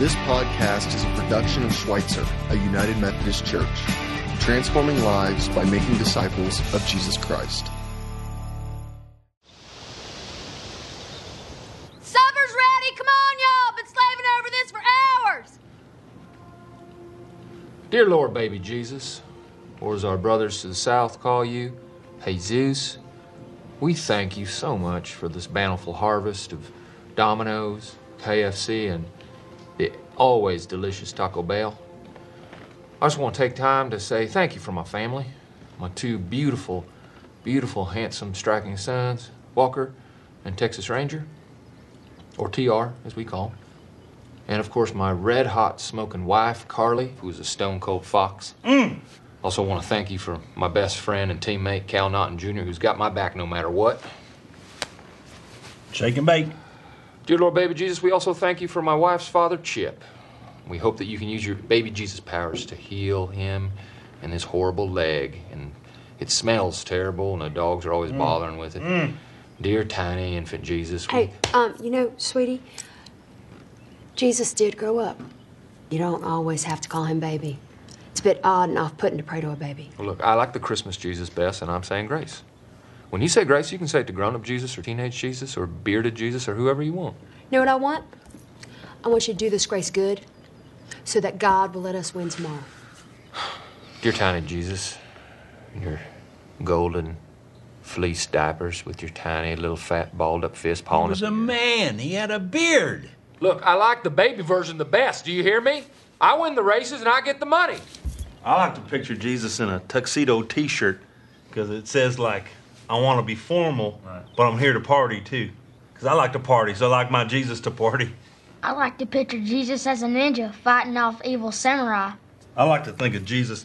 This podcast is a production of Schweitzer, a United Methodist Church, transforming lives by making disciples of Jesus Christ. Supper's ready. Come on, y'all. Been slaving over this for hours. Dear Lord, baby Jesus, or as our brothers to the south call you, Jesus, we thank you so much for this bountiful harvest of Domino's, KFC, and the always delicious Taco Bell. I just want to take time to say thank you for my family, my two beautiful, beautiful, handsome, striking sons, Walker and Texas Ranger, or TR as we call him. And of course, my red hot smoking wife, Carley, who is a stone cold fox. Mm. Also, want to thank you for my best friend and teammate, Cal Naughton Jr., who's got my back no matter what. Shake and bake. Dear Lord, baby Jesus, we also thank you for my wife's father, Chip. We hope that you can use your baby Jesus powers to heal him and his horrible leg. And it smells terrible, and the dogs are always bothering with it. Dear tiny infant Jesus, we- Hey, um, you know, sweetie, Jesus did grow up. You don't always have to call him baby. It's a bit odd and off-putting to pray to a baby. Well, look, I like the Christmas Jesus best, and I'm saying grace. When you say grace, you can say it to grown up Jesus or teenage Jesus or bearded Jesus or whoever you want. You know what I want? I want you to do this grace good so that God will let us win tomorrow. Dear tiny Jesus, in your golden fleece diapers with your tiny little fat balled up fist pawing. He pawing was a man. He had a beard. Look, I like the baby version the best. Do you hear me? I win the races and I get the money. I like to picture Jesus in a tuxedo T-shirt because it says like, "I want to be formal, but I'm here to party too." Because I like to party, so I like my Jesus to party. I like to picture Jesus as a ninja fighting off evil samurai. I like to think of Jesus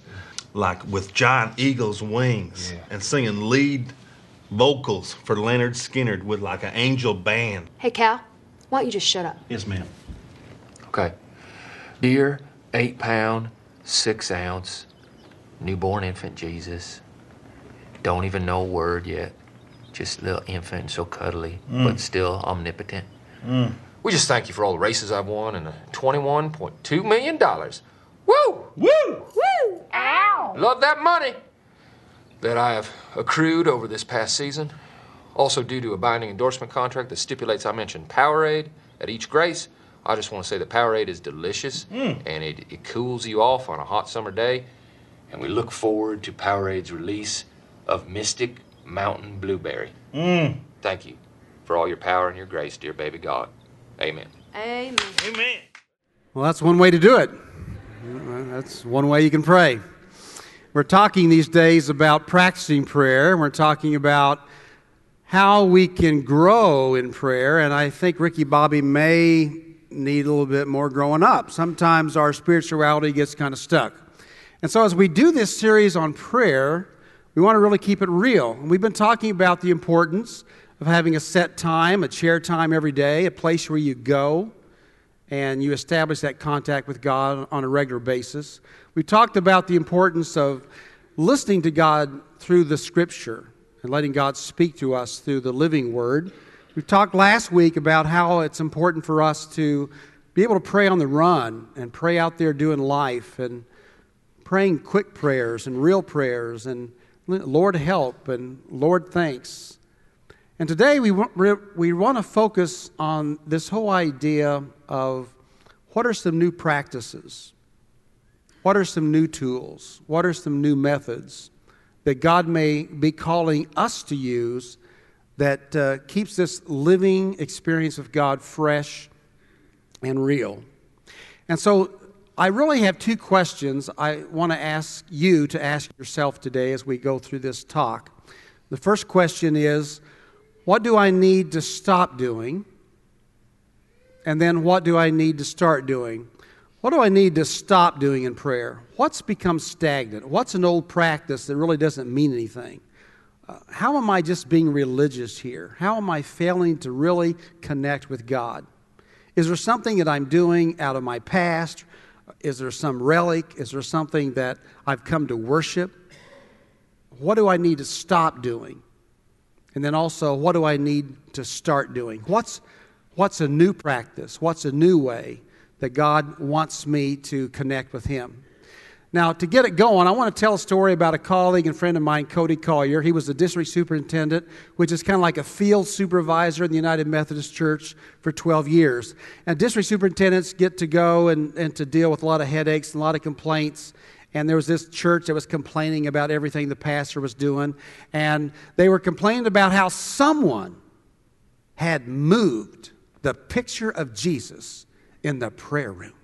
like with giant eagle's wings Yeah. and singing lead vocals for Lynyrd Skynyrd with like an angel band. Hey, Cal, why don't you just shut up? Yes, ma'am. Okay. Dear eight pound, six ounce, newborn infant Jesus. Don't even know a word yet. Just a little infant and so cuddly, mm. but still omnipotent. Mm. We just thank you for all the races I've won and the $21.2 million. Woo! Woo! Woo! Ow! Love that money that I have accrued over this past season. Also, due to a binding endorsement contract that stipulates I mention Powerade at each grace, I just want to say that Powerade is delicious mm. and it, it cools you off on a hot summer day. And we look forward to Powerade's release of Mystic Mountain Blueberry. Mm. Thank you for all your power and your grace, dear baby God. Amen. Amen. Amen. Well, that's one way to do it. That's one way you can pray. We're talking these days about practicing prayer, and we're talking about how we can grow in prayer, and I think Ricky Bobby may need a little bit more growing up. Sometimes our spirituality gets kind of stuck. And so, as we do this series on prayer, we want to really keep it real. We've been talking about the importance of having a set time, a chair time every day, a place where you go and you establish that contact with God on a regular basis. We talked about the importance of listening to God through the scripture and letting God speak to us through the living word. We talked last week about how it's important for us to be able to pray on the run and pray out there doing life and praying quick prayers and real prayers and Lord help and Lord thanks. And today we we want to focus on this whole idea of what are some new practices? What are some new tools? What are some new methods that God may be calling us to use that uh, keeps this living experience of God fresh and real? And so I really have two questions I want to ask you to ask yourself today as we go through this talk. The first question is what do I need to stop doing? And then what do I need to start doing? What do I need to stop doing in prayer? What's become stagnant? What's an old practice that really doesn't mean anything? Uh, how am I just being religious here? How am I failing to really connect with God? Is there something that I'm doing out of my past? Is there some relic? Is there something that I've come to worship? What do I need to stop doing? And then also, what do I need to start doing? What's, what's a new practice? What's a new way that God wants me to connect with Him. Now, to get it going, I want to tell a story about a colleague and friend of mine, Cody Collier. He was the district superintendent, which is kind of like a field supervisor in the United Methodist Church for 12 years. And district superintendents get to go and, and to deal with a lot of headaches and a lot of complaints. And there was this church that was complaining about everything the pastor was doing. And they were complaining about how someone had moved the picture of Jesus in the prayer room.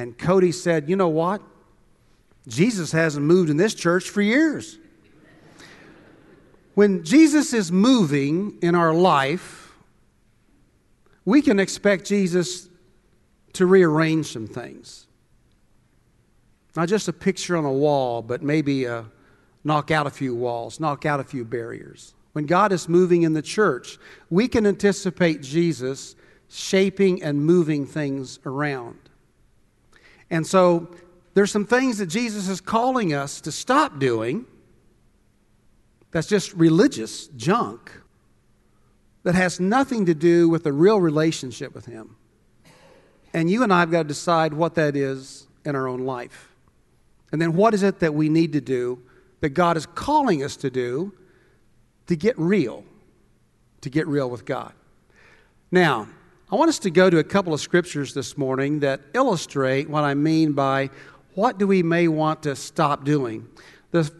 And Cody said, You know what? Jesus hasn't moved in this church for years. When Jesus is moving in our life, we can expect Jesus to rearrange some things. Not just a picture on a wall, but maybe uh, knock out a few walls, knock out a few barriers. When God is moving in the church, we can anticipate Jesus shaping and moving things around. And so there's some things that Jesus is calling us to stop doing that's just religious junk that has nothing to do with a real relationship with Him. And you and I have got to decide what that is in our own life. And then what is it that we need to do that God is calling us to do to get real, to get real with God. Now, I want us to go to a couple of scriptures this morning that illustrate what I mean by what do we may want to stop doing. The,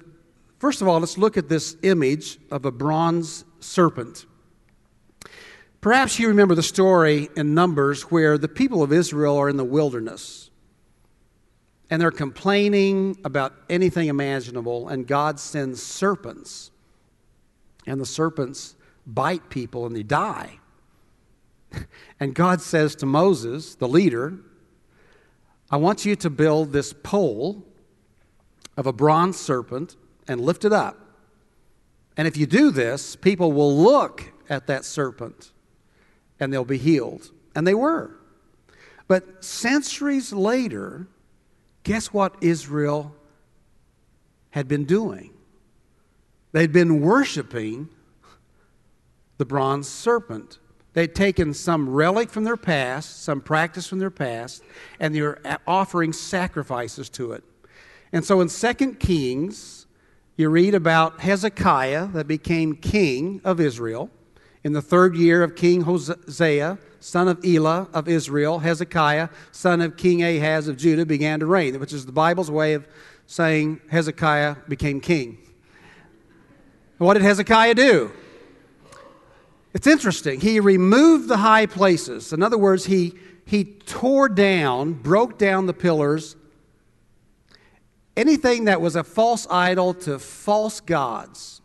first of all, let's look at this image of a bronze serpent. Perhaps you remember the story in Numbers where the people of Israel are in the wilderness and they're complaining about anything imaginable, and God sends serpents, and the serpents bite people and they die. And God says to Moses, the leader, I want you to build this pole of a bronze serpent and lift it up. And if you do this, people will look at that serpent and they'll be healed. And they were. But centuries later, guess what Israel had been doing? They'd been worshiping the bronze serpent. They'd taken some relic from their past, some practice from their past, and they were offering sacrifices to it. And so in 2 Kings, you read about Hezekiah that became king of Israel. In the third year of King Hoshea, son of Elah of Israel, Hezekiah, son of King Ahaz of Judah, began to reign, which is the Bible's way of saying Hezekiah became king. What did Hezekiah do? It's interesting. He removed the high places. In other words, he, he tore down, broke down the pillars, anything that was a false idol to false gods,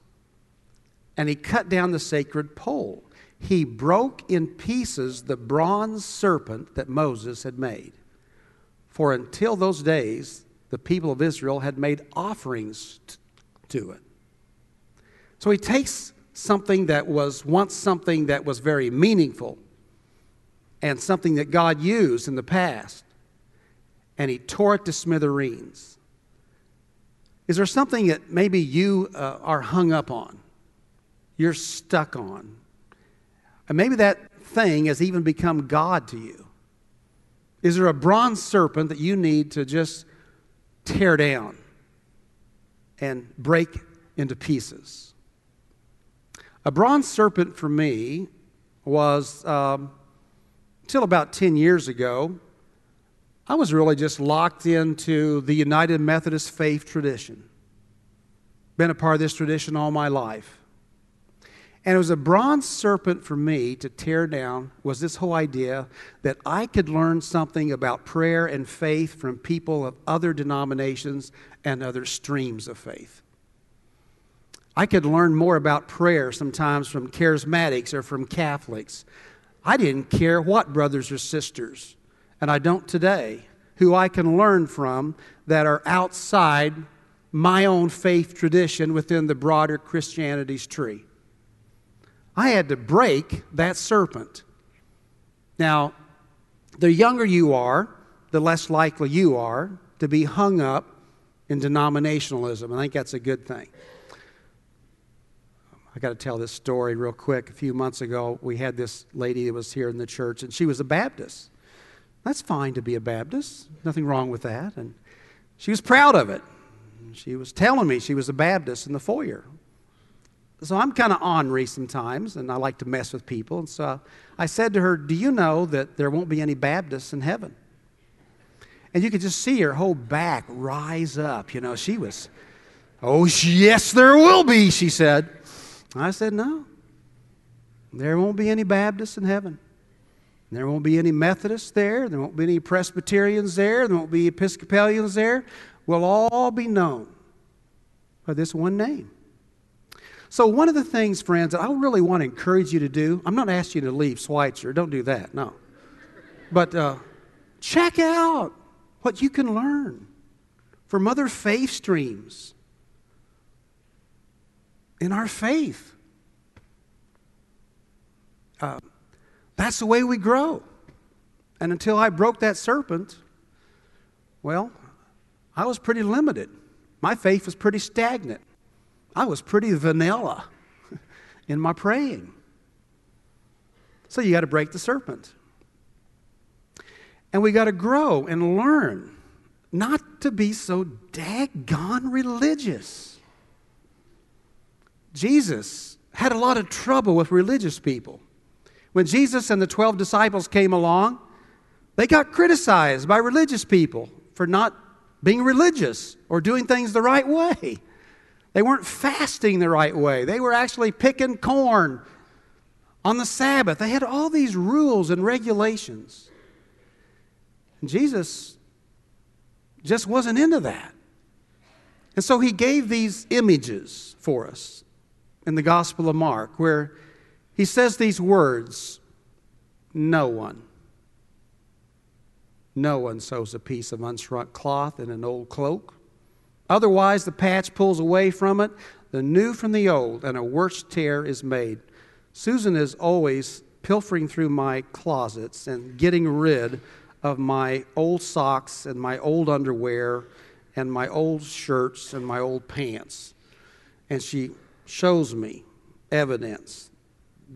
and he cut down the sacred pole. He broke in pieces the bronze serpent that Moses had made. For until those days, the people of Israel had made offerings to it. So he takes something that was once something that was very meaningful and something that God used in the past, and he tore it to smithereens. Is there something that maybe you uh, are hung up on? You're stuck on? And maybe that thing has even become God to you. Is there a bronze serpent that you need to just tear down and break into pieces? A bronze serpent for me was, um, until about 10 years ago, I was really just locked into the United Methodist faith tradition. Been a part of this tradition all my life. And it was a bronze serpent for me to tear down was this whole idea that I could learn something about prayer and faith from people of other denominations and other streams of faith. I could learn more about prayer sometimes from charismatics or from Catholics. I didn't care what brothers or sisters, and I don't today, who I can learn from that are outside my own faith tradition within the broader Christianity's tree. I had to break that serpent. Now, the younger you are, the less likely you are to be hung up in denominationalism. I think that's a good thing. I got to tell this story real quick. A few months ago, we had this lady that was here in the church, and she was a Baptist. That's fine to be a Baptist. Nothing wrong with that. And she was proud of it. She was telling me she was a Baptist in the foyer. So I'm kind of ornery sometimes, and I like to mess with people. And so I said to her, Do you know that there won't be any Baptists in heaven? And you could just see her whole back rise up. You know, she was, Oh, yes, there will be, she said. I said, No. There won't be any Baptists in heaven. There won't be any Methodists there. There won't be any Presbyterians there. There won't be Episcopalians there. We'll all be known by this one name. So, one of the things, friends, that I really want to encourage you to do, I'm not asking you to leave Schweitzer. Don't do that, no. But uh, check out what you can learn from other faith streams in our faith. Uh, that's the way we grow. And until I broke that serpent, well, I was pretty limited. My faith was pretty stagnant. I was pretty vanilla in my praying. So you got to break the serpent. And we got to grow and learn not to be so daggone religious. Jesus had a lot of trouble with religious people. When Jesus and the 12 disciples came along, they got criticized by religious people for not being religious or doing things the right way. They weren't fasting the right way. They were actually picking corn on the Sabbath. They had all these rules and regulations. And Jesus just wasn't into that. And so he gave these images for us in the Gospel of Mark where he says these words No one. No one sews a piece of unshrunk cloth in an old cloak. Otherwise, the patch pulls away from it, the new from the old, and a worse tear is made. Susan is always pilfering through my closets and getting rid of my old socks and my old underwear and my old shirts and my old pants. And she shows me evidence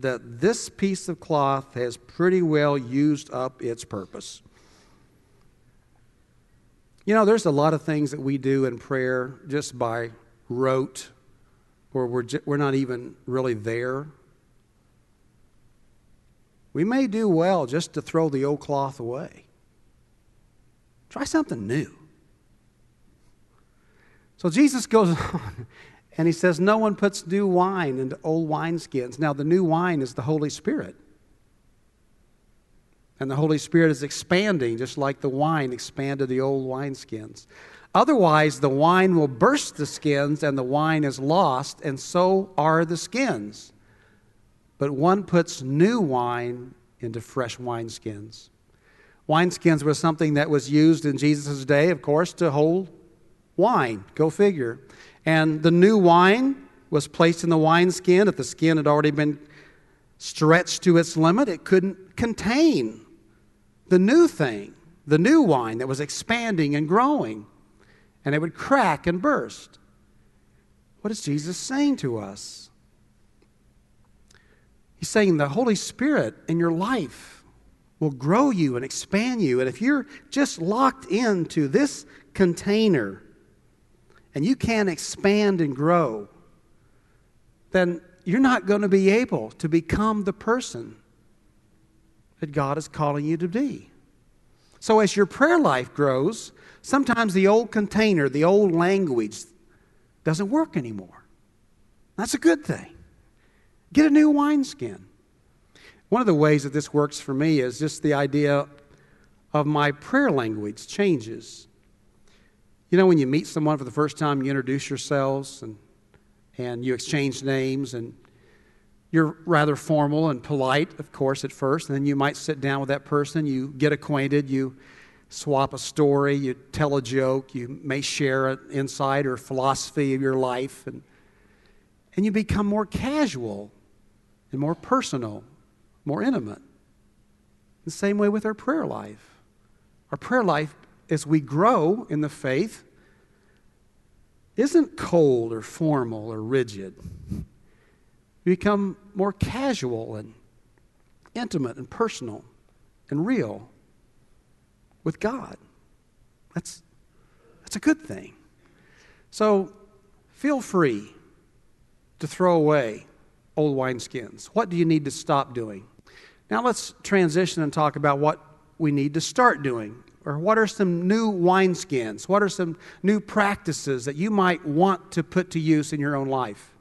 that this piece of cloth has pretty well used up its purpose. You know, there's a lot of things that we do in prayer just by rote, or we're, we're not even really there. We may do well just to throw the old cloth away. Try something new. So Jesus goes on and he says, No one puts new wine into old wineskins. Now, the new wine is the Holy Spirit. And the Holy Spirit is expanding, just like the wine expanded the old wineskins. Otherwise, the wine will burst the skins, and the wine is lost, and so are the skins. But one puts new wine into fresh wineskins. Wineskins were something that was used in Jesus' day, of course, to hold wine. Go figure. And the new wine was placed in the wineskin. If the skin had already been stretched to its limit, it couldn't contain the new thing, the new wine that was expanding and growing. And it would crack and burst. What is Jesus saying to us? He's saying the Holy Spirit in your life will grow you and expand you. And if you're just locked into this container, and you can't expand and grow, then you're not going to be able to become the person that God is calling you to be. So, as your prayer life grows, sometimes the old container, the old language, doesn't work anymore. That's a good thing. Get a new wineskin. One of the ways that this works for me is just the idea of my prayer language changes. You know, when you meet someone for the first time, you introduce yourselves and, and you exchange names, and you're rather formal and polite, of course, at first. And then you might sit down with that person, you get acquainted, you swap a story, you tell a joke, you may share an insight or philosophy of your life, and, and you become more casual and more personal, more intimate. The same way with our prayer life. Our prayer life as we grow in the faith isn't cold or formal or rigid. We become more casual and intimate and personal and real. with God. That's, that's a good thing. So feel free to throw away old wineskins. What do you need to stop doing? Now let's transition and talk about what we need to start doing. Or what are some new wineskins? What are some new practices that you might want to put to use in your own life?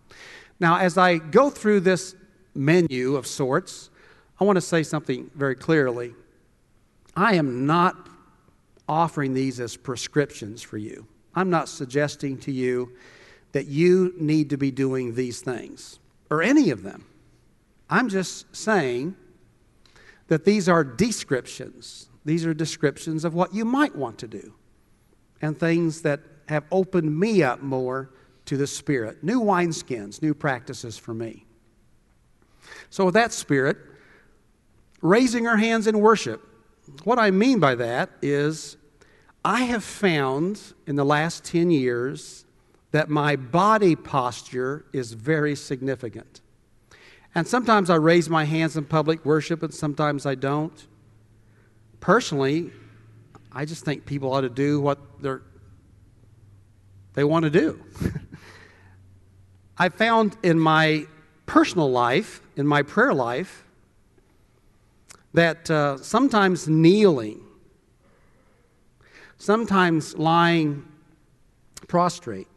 Now, as I go through this menu of sorts, I want to say something very clearly. I am not offering these as prescriptions for you. I'm not suggesting to you that you need to be doing these things or any of them. I'm just saying that these are descriptions. These are descriptions of what you might want to do and things that have opened me up more to the Spirit. New wineskins, new practices for me. So, with that spirit, raising our hands in worship. What I mean by that is I have found in the last 10 years that my body posture is very significant. And sometimes I raise my hands in public worship and sometimes I don't. Personally, I just think people ought to do what they're, they want to do. I found in my personal life, in my prayer life, that uh, sometimes kneeling sometimes lying prostrate,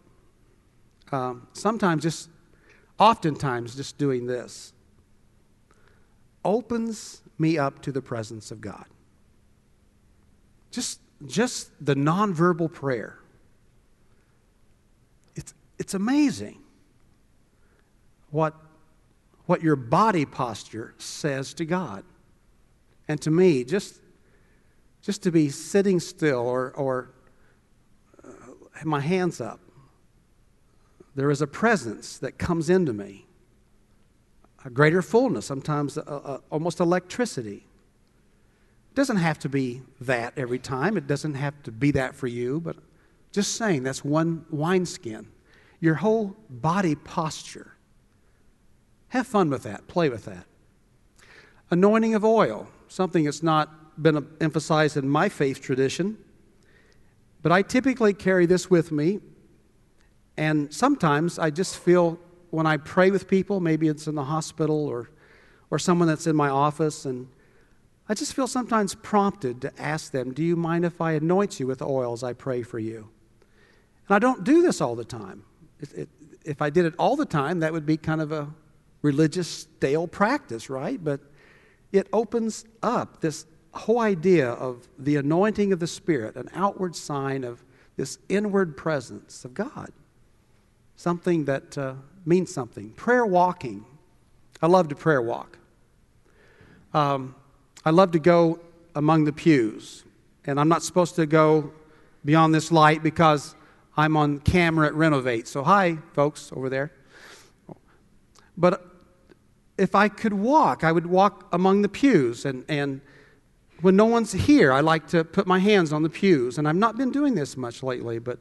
um, sometimes just, oftentimes just doing this, opens me up to the presence of God. Just, just the nonverbal prayer. It's, it's amazing what, what your body posture says to God. And to me, just just to be sitting still or, or uh, my hands up. There is a presence that comes into me, a greater fullness, sometimes a, a, almost electricity. It doesn't have to be that every time, it doesn't have to be that for you, but just saying that's one wineskin. Your whole body posture. Have fun with that, play with that. Anointing of oil, something that's not been emphasized in my faith tradition, but I typically carry this with me. And sometimes I just feel when I pray with people, maybe it's in the hospital or, or someone that's in my office, and I just feel sometimes prompted to ask them, Do you mind if I anoint you with oil as I pray for you? And I don't do this all the time. It, it, if I did it all the time, that would be kind of a religious, stale practice, right? But it opens up this whole idea of the anointing of the Spirit, an outward sign of this inward presence of God, something that uh, means something. Prayer walking. I love to prayer walk. Um, I love to go among the pews, and I'm not supposed to go beyond this light because I'm on camera at Renovate. So, hi, folks over there. But if I could walk, I would walk among the pews and, and when no one's here, I like to put my hands on the pews, and I've not been doing this much lately, but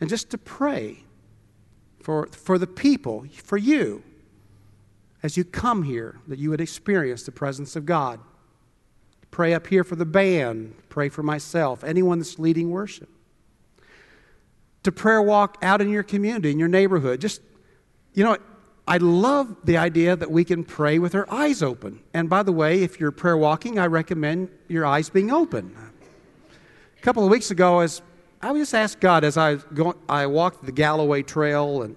and just to pray for, for the people, for you, as you come here, that you would experience the presence of God. Pray up here for the band, pray for myself, anyone that's leading worship. To prayer walk out in your community, in your neighborhood. Just, you know, I love the idea that we can pray with our eyes open. And by the way, if you're prayer walking, I recommend your eyes being open. A couple of weeks ago, as I just asked God as I go, I walked the Galloway Trail, and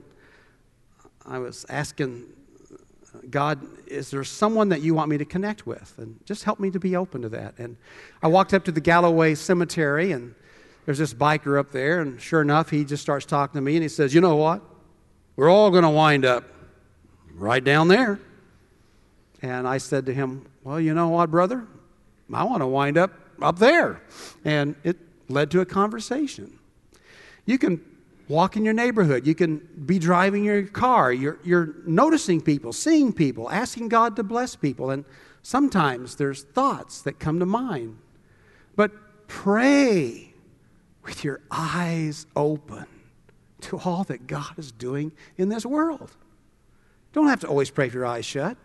I was asking God, is there someone that you want me to connect with? And just help me to be open to that. And I walked up to the Galloway Cemetery, and there's this biker up there, and sure enough, he just starts talking to me, and he says, "You know what? We're all going to wind up right down there. And I said to him, Well, you know what, brother? I want to wind up up there. And it led to a conversation. You can walk in your neighborhood, you can be driving your car, you're, you're noticing people, seeing people, asking God to bless people. And sometimes there's thoughts that come to mind. But pray with your eyes open to all that God is doing in this world. Don't have to always pray with your eyes shut.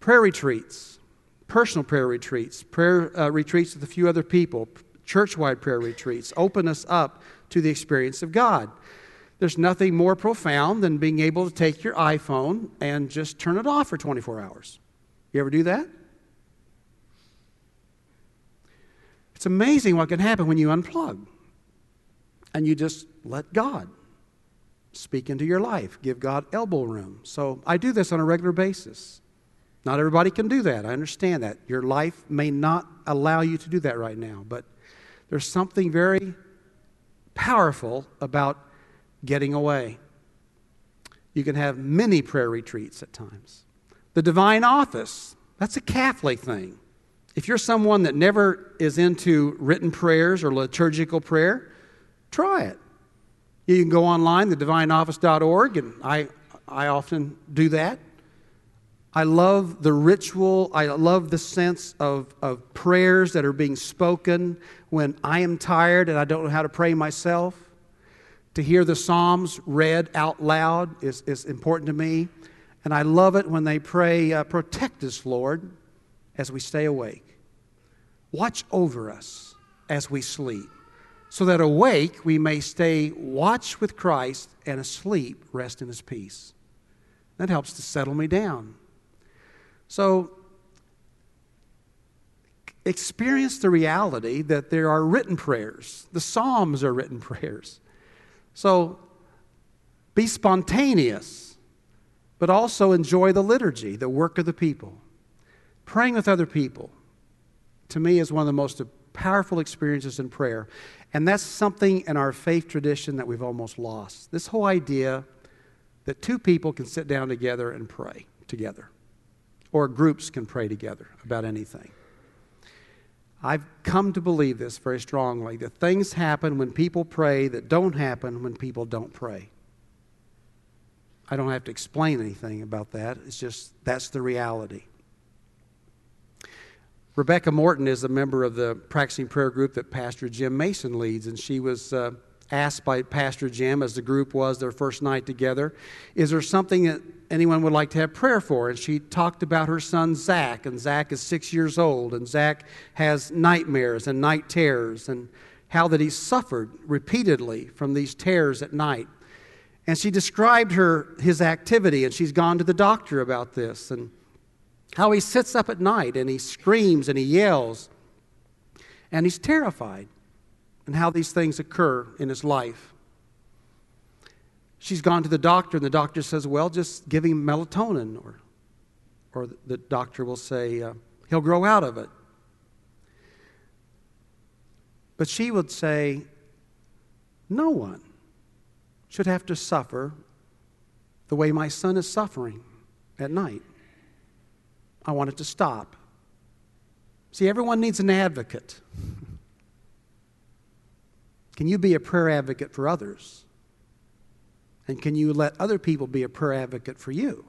prayer retreats. personal prayer retreats, prayer uh, retreats with a few other people, church wide prayer retreats. Open us up to the experience of God. There's nothing more profound than being able to take your iPhone and just turn it off for 24 hours. You ever do that? It's amazing what can happen when you unplug and you just let God speak into your life, give God elbow room. So I do this on a regular basis. Not everybody can do that. I understand that. Your life may not allow you to do that right now, but there's something very powerful about getting away. You can have many prayer retreats at times. The divine office, that's a Catholic thing. If you're someone that never is into written prayers or liturgical prayer, try it. You can go online, thedivineoffice.org, and I, I often do that. I love the ritual. I love the sense of, of prayers that are being spoken when I am tired and I don't know how to pray myself. To hear the Psalms read out loud is, is important to me. And I love it when they pray, uh, Protect us, Lord, as we stay awake. Watch over us as we sleep, so that awake we may stay watch with Christ and asleep rest in his peace. That helps to settle me down. So, experience the reality that there are written prayers. The Psalms are written prayers. So, be spontaneous, but also enjoy the liturgy, the work of the people. Praying with other people, to me, is one of the most powerful experiences in prayer. And that's something in our faith tradition that we've almost lost. This whole idea that two people can sit down together and pray together, or groups can pray together about anything. I've come to believe this very strongly that things happen when people pray that don't happen when people don't pray. I don't have to explain anything about that. It's just that's the reality. Rebecca Morton is a member of the practicing prayer group that Pastor Jim Mason leads, and she was uh, asked by Pastor Jim, as the group was their first night together, is there something that anyone would like to have prayer for? And she talked about her son Zach, and Zach is six years old, and Zach has nightmares and night terrors, and how that he suffered repeatedly from these terrors at night. And she described her his activity, and she's gone to the doctor about this, and how he sits up at night and he screams and he yells and he's terrified, and how these things occur in his life. She's gone to the doctor, and the doctor says, Well, just give him melatonin. Or, or the doctor will say, uh, He'll grow out of it. But she would say, No one should have to suffer the way my son is suffering at night. I want it to stop. See, everyone needs an advocate. Can you be a prayer advocate for others? And can you let other people be a prayer advocate for you?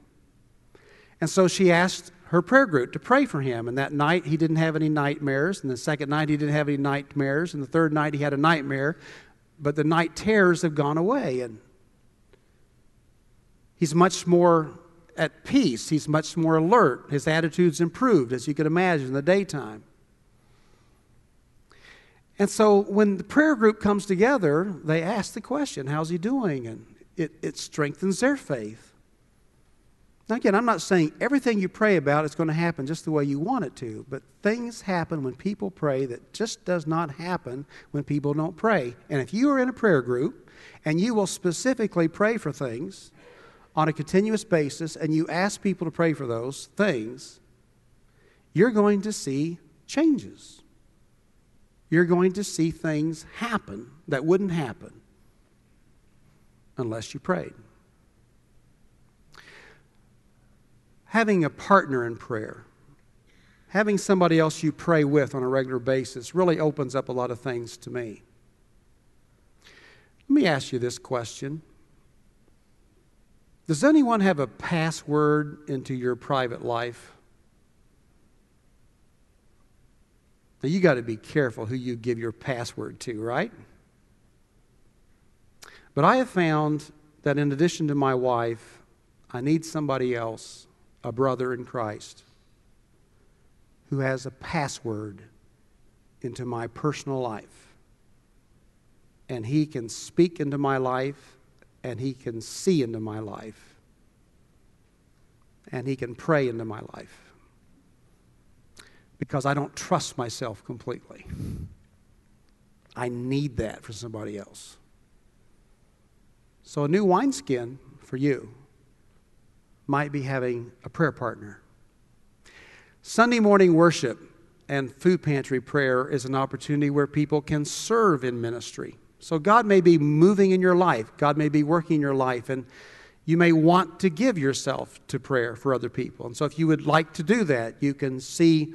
And so she asked her prayer group to pray for him. And that night he didn't have any nightmares. And the second night he didn't have any nightmares. And the third night he had a nightmare. But the night terrors have gone away. And he's much more at peace. He's much more alert. His attitude's improved, as you can imagine, in the daytime. And so when the prayer group comes together, they ask the question, How's he doing? And it, it strengthens their faith. Now, again, I'm not saying everything you pray about is going to happen just the way you want it to, but things happen when people pray that just does not happen when people don't pray. And if you are in a prayer group and you will specifically pray for things, on a continuous basis and you ask people to pray for those things, you're going to see changes. You're going to see things happen that wouldn't happen unless you prayed. Having a partner in prayer, having somebody else you pray with on a regular basis really opens up a lot of things to me. Let me ask you this question. Does anyone have a password into your private life? Now, you got to be careful who you give your password to, right? But I have found that in addition to my wife, I need somebody else, a brother in Christ, who has a password into my personal life. And He can speak into my life, and He can see into my life, and He can pray into my life. Because I don't trust myself completely. I need that for somebody else. So, a new wineskin for you might be having a prayer partner. Sunday morning worship and food pantry prayer is an opportunity where people can serve in ministry. So, God may be moving in your life, God may be working in your life, and you may want to give yourself to prayer for other people. And so, if you would like to do that, you can see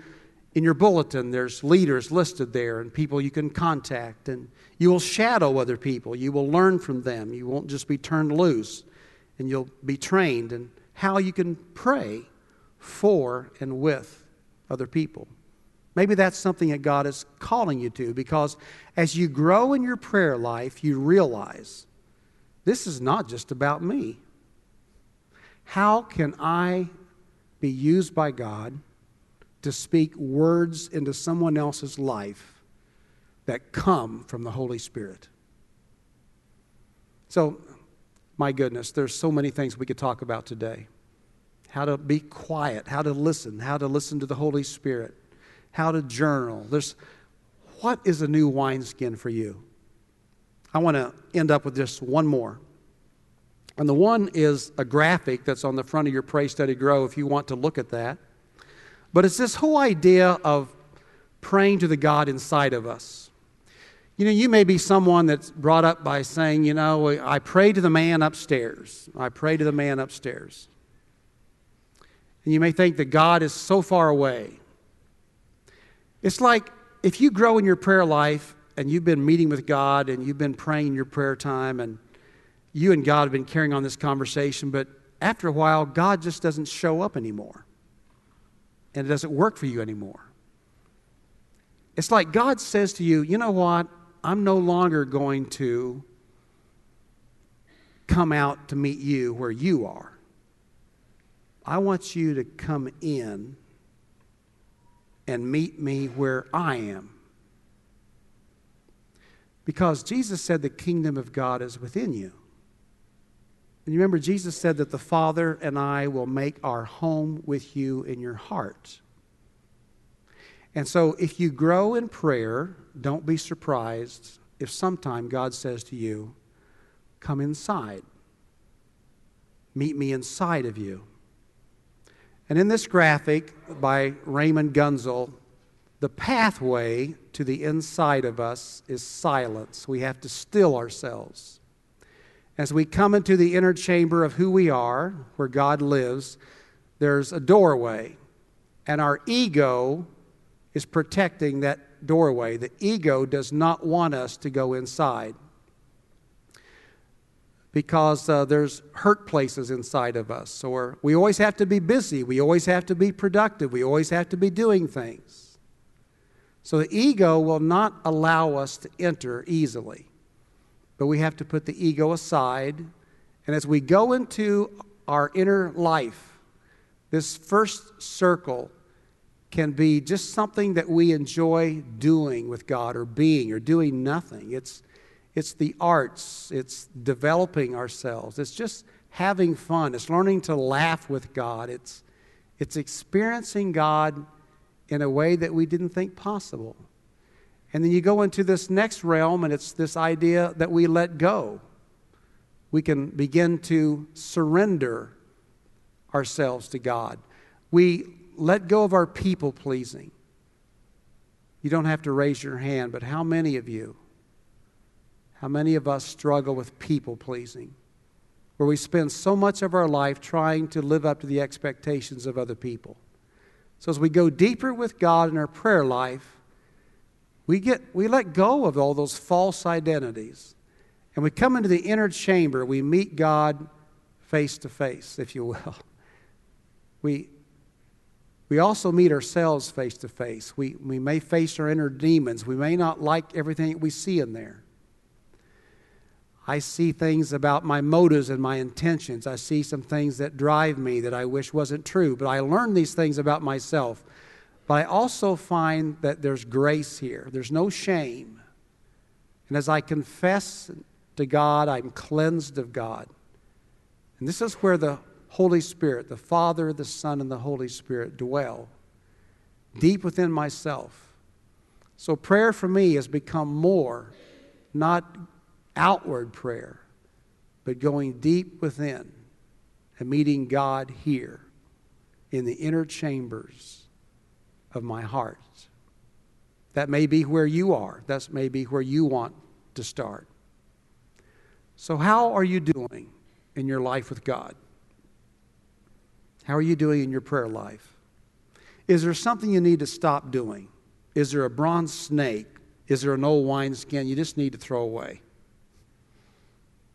in your bulletin there's leaders listed there and people you can contact, and you will shadow other people. You will learn from them. You won't just be turned loose, and you'll be trained in how you can pray for and with other people. Maybe that's something that God is calling you to because as you grow in your prayer life, you realize this is not just about me. How can I be used by God to speak words into someone else's life that come from the Holy Spirit? So, my goodness, there's so many things we could talk about today how to be quiet, how to listen, how to listen to the Holy Spirit, how to journal. There's what is a new wineskin for you? I want to end up with just one more. And the one is a graphic that's on the front of your Pray Study Grow if you want to look at that. But it's this whole idea of praying to the God inside of us. You know, you may be someone that's brought up by saying, you know, I pray to the man upstairs. I pray to the man upstairs. And you may think that God is so far away. It's like if you grow in your prayer life and you've been meeting with God and you've been praying in your prayer time and you and God have been carrying on this conversation, but after a while, God just doesn't show up anymore. And it doesn't work for you anymore. It's like God says to you, you know what? I'm no longer going to come out to meet you where you are. I want you to come in and meet me where I am. Because Jesus said the kingdom of God is within you. And you remember, Jesus said that the Father and I will make our home with you in your heart. And so, if you grow in prayer, don't be surprised if sometime God says to you, Come inside. Meet me inside of you. And in this graphic by Raymond Gunzel, the pathway to the inside of us is silence. We have to still ourselves. As we come into the inner chamber of who we are, where God lives, there's a doorway. And our ego is protecting that doorway. The ego does not want us to go inside because uh, there's hurt places inside of us. Or we always have to be busy. We always have to be productive. We always have to be doing things. So the ego will not allow us to enter easily. But we have to put the ego aside. And as we go into our inner life, this first circle can be just something that we enjoy doing with God or being or doing nothing. It's it's the arts, it's developing ourselves, it's just having fun, it's learning to laugh with God, it's, it's experiencing God in a way that we didn't think possible. And then you go into this next realm, and it's this idea that we let go. We can begin to surrender ourselves to God. We let go of our people pleasing. You don't have to raise your hand, but how many of you how many of us struggle with people pleasing, where we spend so much of our life trying to live up to the expectations of other people? So, as we go deeper with God in our prayer life, we, get, we let go of all those false identities. And we come into the inner chamber. We meet God face to face, if you will. We, we also meet ourselves face to face. We, we may face our inner demons. We may not like everything we see in there. I see things about my motives and my intentions. I see some things that drive me that I wish wasn't true. But I learn these things about myself. But I also find that there's grace here, there's no shame. And as I confess to God, I'm cleansed of God. And this is where the Holy Spirit, the Father, the Son, and the Holy Spirit dwell deep within myself. So prayer for me has become more, not outward prayer, but going deep within and meeting God here in the inner chambers of my heart. That may be where you are. That may be where you want to start. So, how are you doing in your life with God? How are you doing in your prayer life? Is there something you need to stop doing? Is there a bronze snake? Is there an old wineskin you just need to throw away?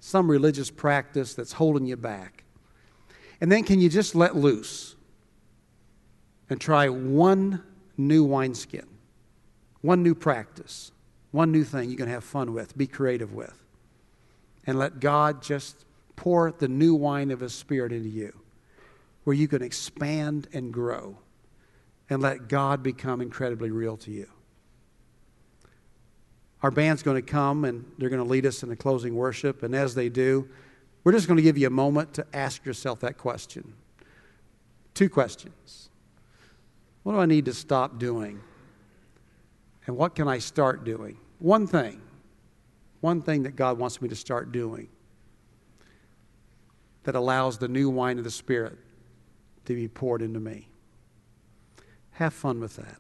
Some religious practice that's holding you back. And then can you just let loose and try one new wineskin, one new practice, one new thing you can have fun with, be creative with, and let God just pour the new wine of His Spirit into you, where you can expand and grow and let God become incredibly real to you. Our band's going to come and they're going to lead us in the closing worship. And as they do, we're just going to give you a moment to ask yourself that question. Two questions What do I need to stop doing? And what can I start doing? One thing. One thing that God wants me to start doing that allows the new wine of the Spirit to be poured into me. Have fun with that.